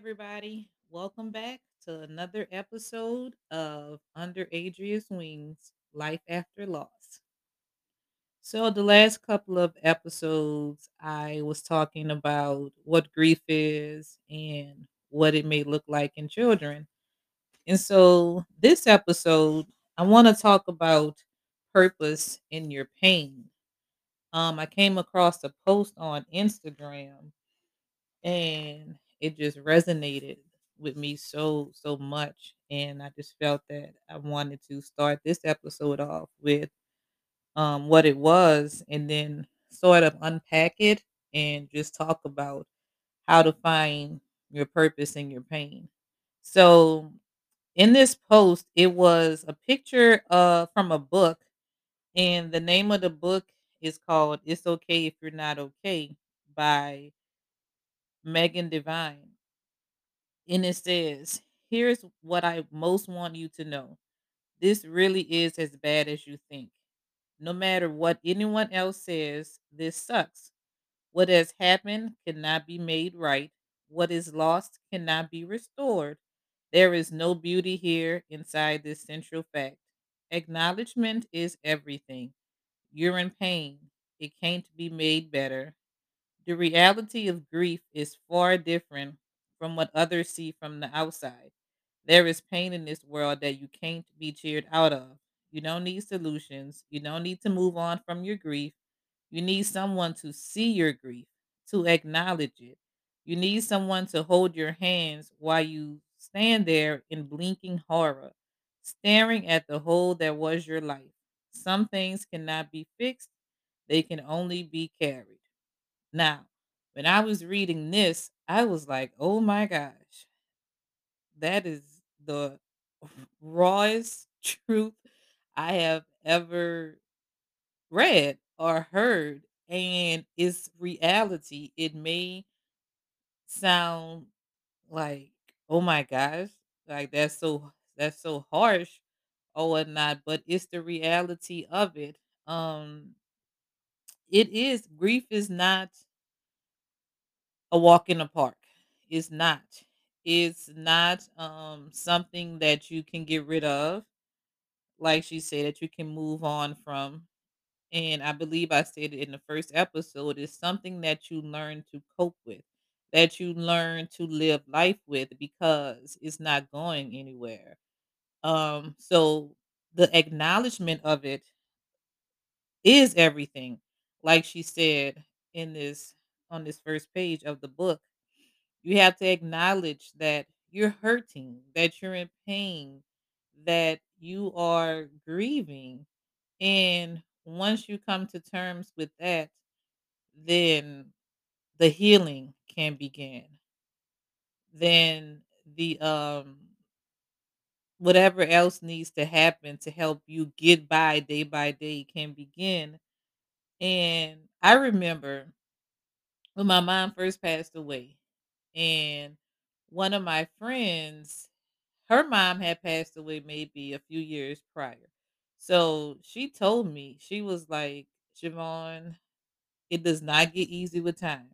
everybody. Welcome back to another episode of Under Adria's Wings Life After Loss. So, the last couple of episodes, I was talking about what grief is and what it may look like in children. And so, this episode, I want to talk about purpose in your pain. Um, I came across a post on Instagram and it just resonated with me so so much and i just felt that i wanted to start this episode off with um what it was and then sort of unpack it and just talk about how to find your purpose in your pain. So in this post it was a picture uh from a book and the name of the book is called it's okay if you're not okay by megan devine And it says, Here's what I most want you to know. This really is as bad as you think. No matter what anyone else says, this sucks. What has happened cannot be made right. What is lost cannot be restored. There is no beauty here inside this central fact. Acknowledgement is everything. You're in pain. It can't be made better. The reality of grief is far different from what others see from the outside. There is pain in this world that you can't be cheered out of. You don't need solutions. You don't need to move on from your grief. You need someone to see your grief, to acknowledge it. You need someone to hold your hands while you stand there in blinking horror, staring at the hole that was your life. Some things cannot be fixed, they can only be carried. Now, when I was reading this, I was like, "Oh my gosh, that is the rawest truth I have ever read or heard, and it's reality." It may sound like, "Oh my gosh, like that's so that's so harsh or whatnot," but it's the reality of it. Um, it is grief is not a walk in the park. It's not. It's not um something that you can get rid of, like she said, that you can move on from. And I believe I stated in the first episode, it's something that you learn to cope with, that you learn to live life with because it's not going anywhere. Um, so the acknowledgement of it is everything. Like she said in this on this first page of the book You have to acknowledge that you're hurting, that you're in pain, that you are grieving. And once you come to terms with that, then the healing can begin. Then the um whatever else needs to happen to help you get by day by day can begin. And I remember when my mom first passed away and one of my friends her mom had passed away maybe a few years prior. So she told me, she was like, Siobhan, it does not get easy with time.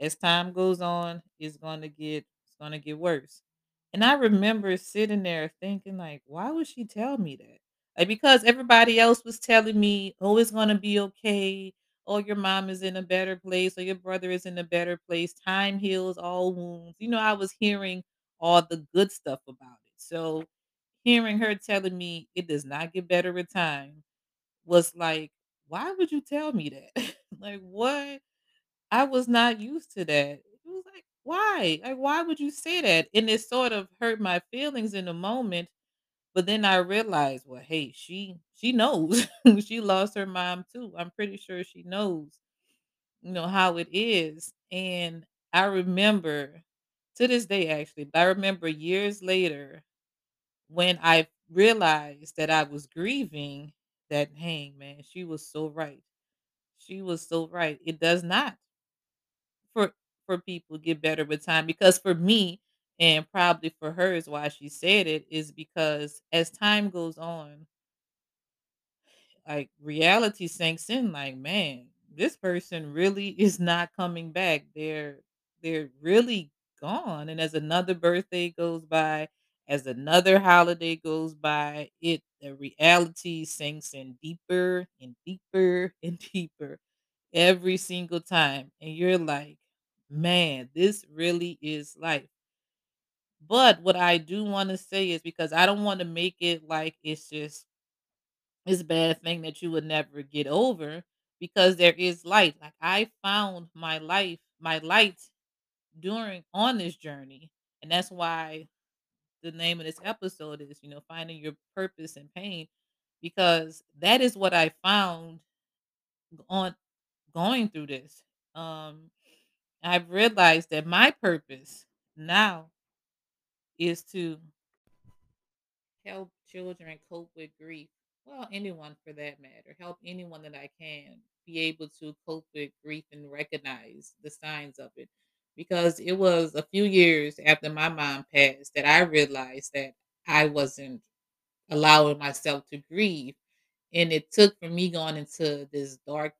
As time goes on, it's gonna get it's gonna get worse. And I remember sitting there thinking, like, why would she tell me that? Like because everybody else was telling me, oh, it's gonna be okay. Oh, your mom is in a better place, or your brother is in a better place. Time heals all wounds. You know, I was hearing all the good stuff about it. So hearing her telling me it does not get better with time was like, why would you tell me that? like what? I was not used to that. It was like, why? Like, why would you say that? And it sort of hurt my feelings in the moment. But then I realized, well, hey, she she knows. she lost her mom too. I'm pretty sure she knows, you know, how it is. And I remember to this day actually, but I remember years later when I realized that I was grieving that, hey man, she was so right. She was so right. It does not for for people get better with time because for me and probably for her is why she said it is because as time goes on like reality sinks in like man this person really is not coming back. They're they're really gone, and as another birthday goes by, as another holiday goes by, it the reality sinks in deeper and deeper and deeper every single time, and you're like, "Man, this really is life." But what I do wanna say is because I don't wanna make it like it's just this bad thing that you would never get over because there is light. Like I found my life, my light during on this journey. And that's why the name of this episode is, you know, finding your purpose in pain because that is what I found on going through this. Um I've realized that my purpose now is to help children cope with grief. Well, anyone for that matter. Help anyone that I can be able to cope with grief and recognize the signs of it. Because it was a few years after my mom passed that I realized that I wasn't allowing myself to grieve. And it took for me going into this dark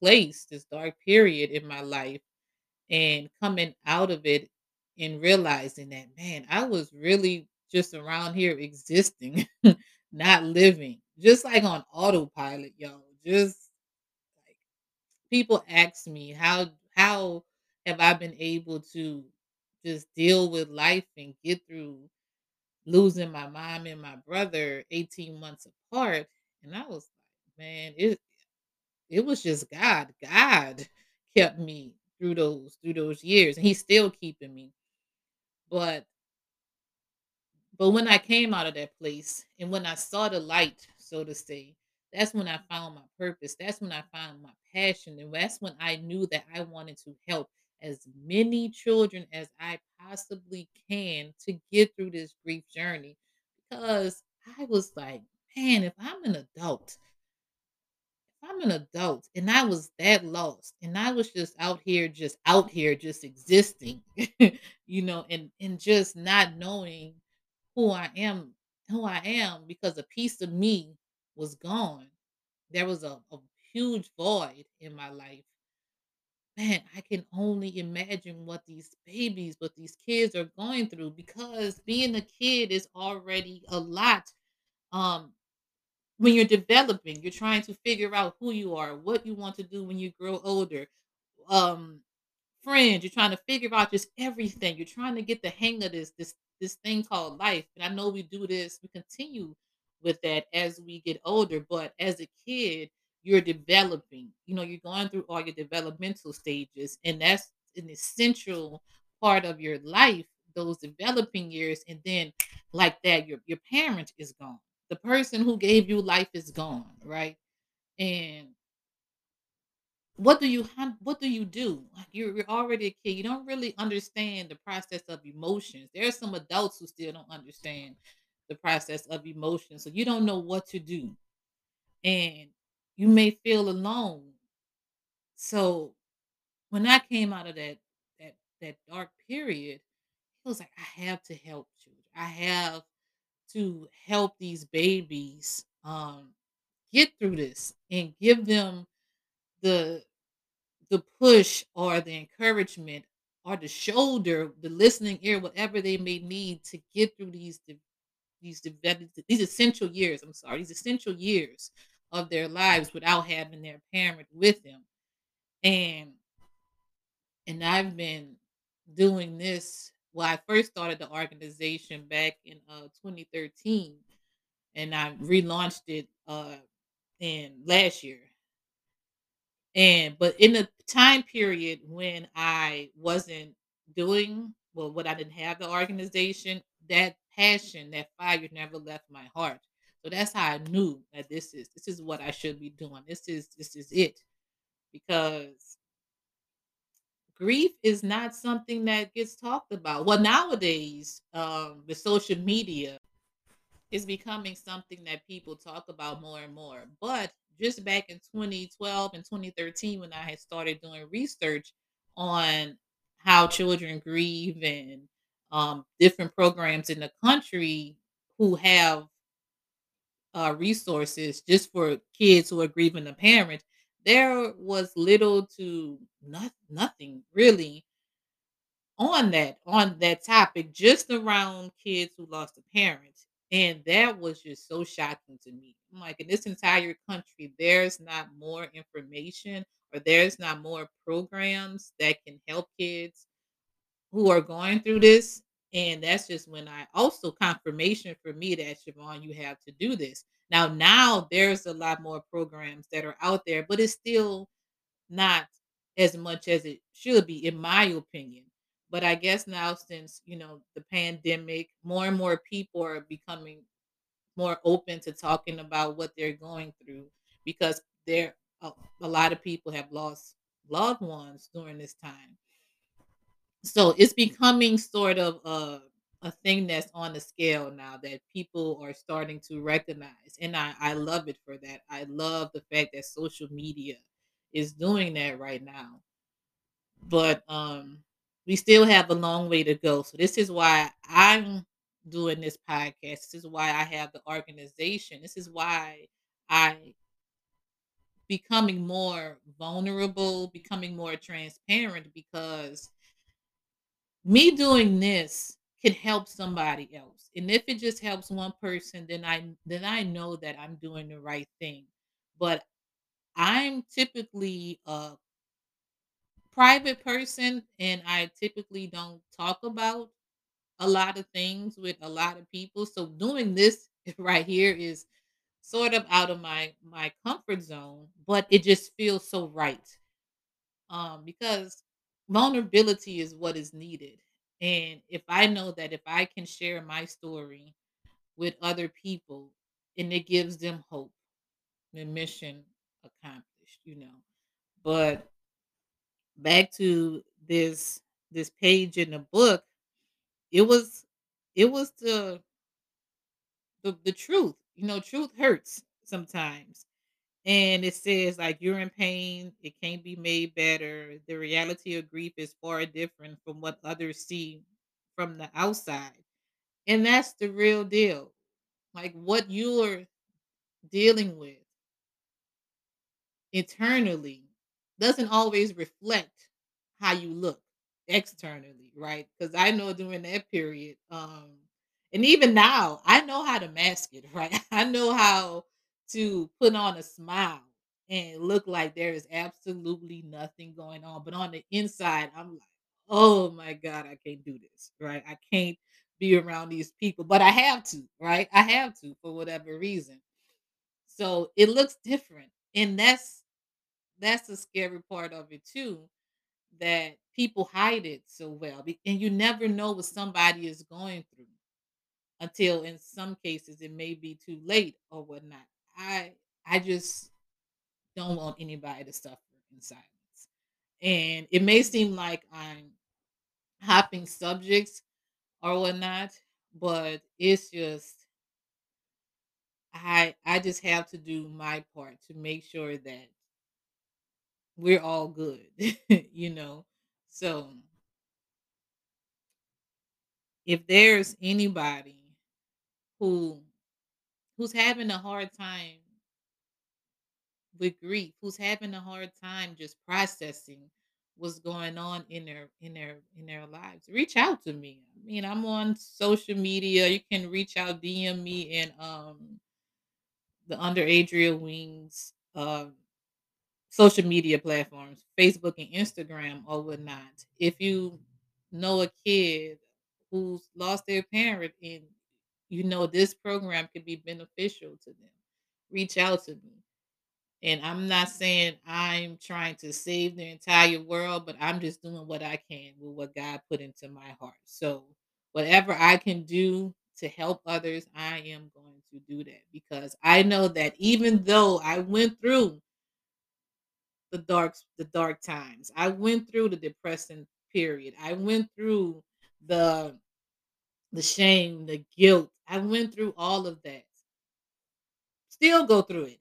place, this dark period in my life and coming out of it and realizing that, man, I was really just around here existing, not living, just like on autopilot, y'all. Just like people ask me how how have I been able to just deal with life and get through losing my mom and my brother 18 months apart. And I was like, man, it it was just God. God kept me through those through those years, and He's still keeping me. But but when I came out of that place, and when I saw the light, so to say, that's when I found my purpose. That's when I found my passion, and that's when I knew that I wanted to help as many children as I possibly can to get through this grief journey. Because I was like, man, if I'm an adult I'm an adult and I was that lost and I was just out here just out here just existing, you know, and and just not knowing who I am, who I am because a piece of me was gone. There was a, a huge void in my life. Man, I can only imagine what these babies, what these kids are going through because being a kid is already a lot um when you're developing, you're trying to figure out who you are, what you want to do when you grow older. Um, friends, you're trying to figure out just everything. You're trying to get the hang of this this this thing called life. And I know we do this, we continue with that as we get older, but as a kid, you're developing. You know, you're going through all your developmental stages, and that's an essential part of your life, those developing years. And then like that, your your parent is gone the person who gave you life is gone, right? And what do you what do you do? You're, you're already a kid. You don't really understand the process of emotions. There are some adults who still don't understand the process of emotions. So you don't know what to do. And you may feel alone. So when I came out of that that that dark period, it was like I have to help children. I have to help these babies um get through this and give them the the push or the encouragement or the shoulder, the listening ear, whatever they may need to get through these these these essential years. I'm sorry, these essential years of their lives without having their parent with them. And and I've been doing this. Well, I first started the organization back in uh, 2013, and I relaunched it uh, in last year. And but in the time period when I wasn't doing well, what I didn't have the organization, that passion, that fire never left my heart. So that's how I knew that this is this is what I should be doing. This is this is it because grief is not something that gets talked about. Well, nowadays, um, with social media, is becoming something that people talk about more and more. But just back in 2012 and 2013, when I had started doing research on how children grieve and um, different programs in the country who have uh, resources just for kids who are grieving a parent, there was little to not, nothing really on that on that topic just around kids who lost a parent, and that was just so shocking to me. I'm like, in this entire country, there's not more information or there's not more programs that can help kids who are going through this. And that's just when I also confirmation for me that Siobhan, you have to do this. Now, now there's a lot more programs that are out there, but it's still not as much as it should be, in my opinion. But I guess now, since you know the pandemic, more and more people are becoming more open to talking about what they're going through because there a, a lot of people have lost loved ones during this time. So it's becoming sort of a a thing that's on the scale now that people are starting to recognize. And I, I love it for that. I love the fact that social media is doing that right now. But um we still have a long way to go. So this is why I'm doing this podcast. This is why I have the organization. This is why I becoming more vulnerable, becoming more transparent because me doing this can help somebody else. And if it just helps one person, then I then I know that I'm doing the right thing. But I'm typically a private person and I typically don't talk about a lot of things with a lot of people. So doing this right here is sort of out of my my comfort zone, but it just feels so right. Um because vulnerability is what is needed. And if I know that if I can share my story with other people and it gives them hope, the mission accomplished, you know. But back to this this page in the book, it was it was the the, the truth. You know, truth hurts sometimes. And it says like you're in pain, it can't be made better. The reality of grief is far different from what others see from the outside. And that's the real deal. Like what you're dealing with internally doesn't always reflect how you look externally, right? Because I know during that period, um, and even now, I know how to mask it, right? I know how to put on a smile and look like there is absolutely nothing going on. But on the inside, I'm like, oh my God, I can't do this, right? I can't be around these people, but I have to, right? I have to for whatever reason. So it looks different. And that's that's the scary part of it too, that people hide it so well. And you never know what somebody is going through until in some cases it may be too late or whatnot. I I just don't want anybody to suffer in silence. And it may seem like I'm hopping subjects or whatnot, but it's just I I just have to do my part to make sure that we're all good, you know. So if there's anybody who who's having a hard time with grief, who's having a hard time just processing what's going on in their in their in their lives, reach out to me. I mean, I'm on social media. You can reach out, DM me and um the Under Adria Wings um social media platforms, Facebook and Instagram or whatnot. If you know a kid who's lost their parent and you know this program could be beneficial to them, reach out to me. And I'm not saying I'm trying to save the entire world, but I'm just doing what I can with what God put into my heart. So, whatever I can do to help others, I am going to do that because I know that even though I went through the dark the dark times. I went through the depressing period. I went through the the shame, the guilt. I went through all of that. Still go through it,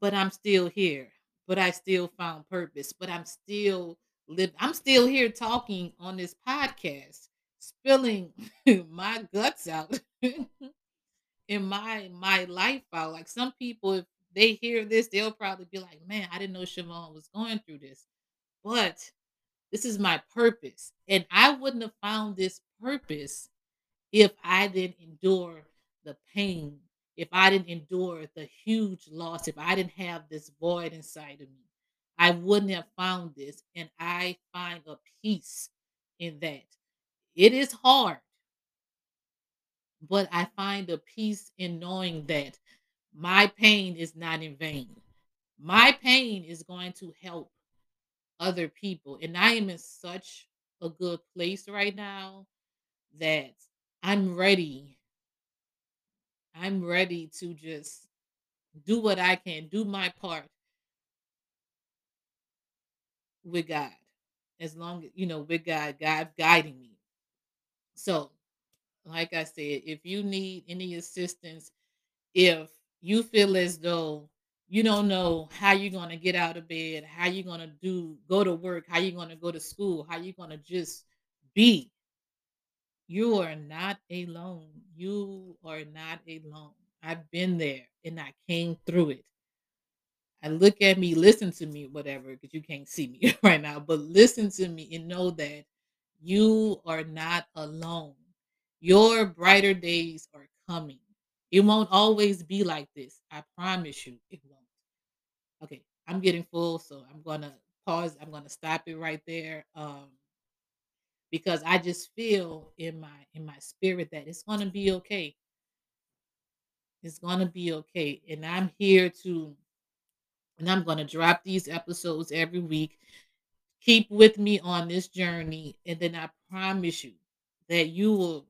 but I'm still here. But I still found purpose. But I'm still live I'm still here talking on this podcast, spilling my guts out in my my life out. Like some people if they hear this, they'll probably be like, "Man, I didn't know Siobhan was going through this." but this is my purpose. And I wouldn't have found this purpose if I didn't endure the pain, if I didn't endure the huge loss, if I didn't have this void inside of me. I wouldn't have found this. And I find a peace in that. It is hard, but I find a peace in knowing that my pain is not in vain. My pain is going to help other people. And I am in such a good place right now that I'm ready. I'm ready to just do what I can, do my part with God. As long as, you know, with God, God guiding me. So, like I said, if you need any assistance, if you feel as though you don't know how you're going to get out of bed, how you're going to do go to work, how you're going to go to school, how you're going to just be, you are not alone. You are not alone. I've been there and I came through it. I look at me, listen to me, whatever, because you can't see me right now, but listen to me and know that you are not alone. Your brighter days are coming. It won't always be like this. I promise you, it won't. Okay, I'm getting full, so I'm gonna pause. I'm gonna stop it right there. Um, because I just feel in my in my spirit that it's gonna be okay. It's gonna be okay. And I'm here to and I'm gonna drop these episodes every week. Keep with me on this journey, and then I promise you that you will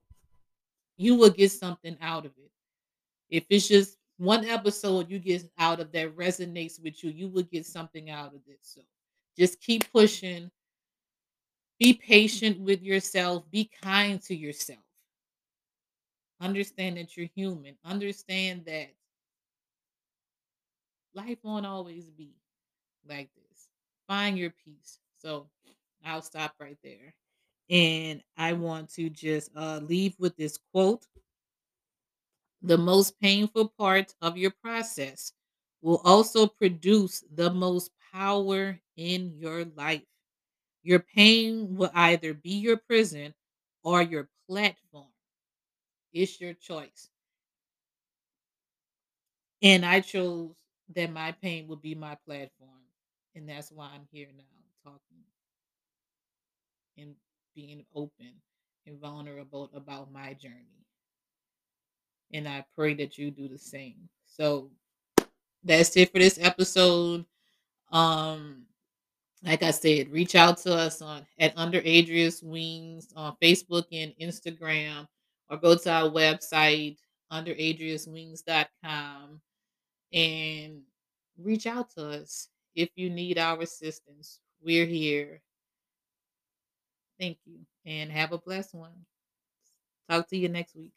you will get something out of it. If it's just one episode you get out of that resonates with you, you will get something out of it. So just keep pushing. Be patient with yourself. Be kind to yourself. Understand that you're human. Understand that life won't always be like this. Find your peace. So I'll stop right there. And I want to just uh, leave with this quote The most painful part of your process will also produce the most power in your life. Your pain will either be your prison or your platform. It's your choice. And I chose that my pain would be my platform. And that's why I'm here now talking and being open and vulnerable about my journey. And I pray that you do the same. So that's it for this episode. Um, like I said, reach out to us on at Under Adria's Wings on Facebook and Instagram, or go to our website underadriaswings.com and reach out to us if you need our assistance. We're here. Thank you and have a blessed one. Talk to you next week.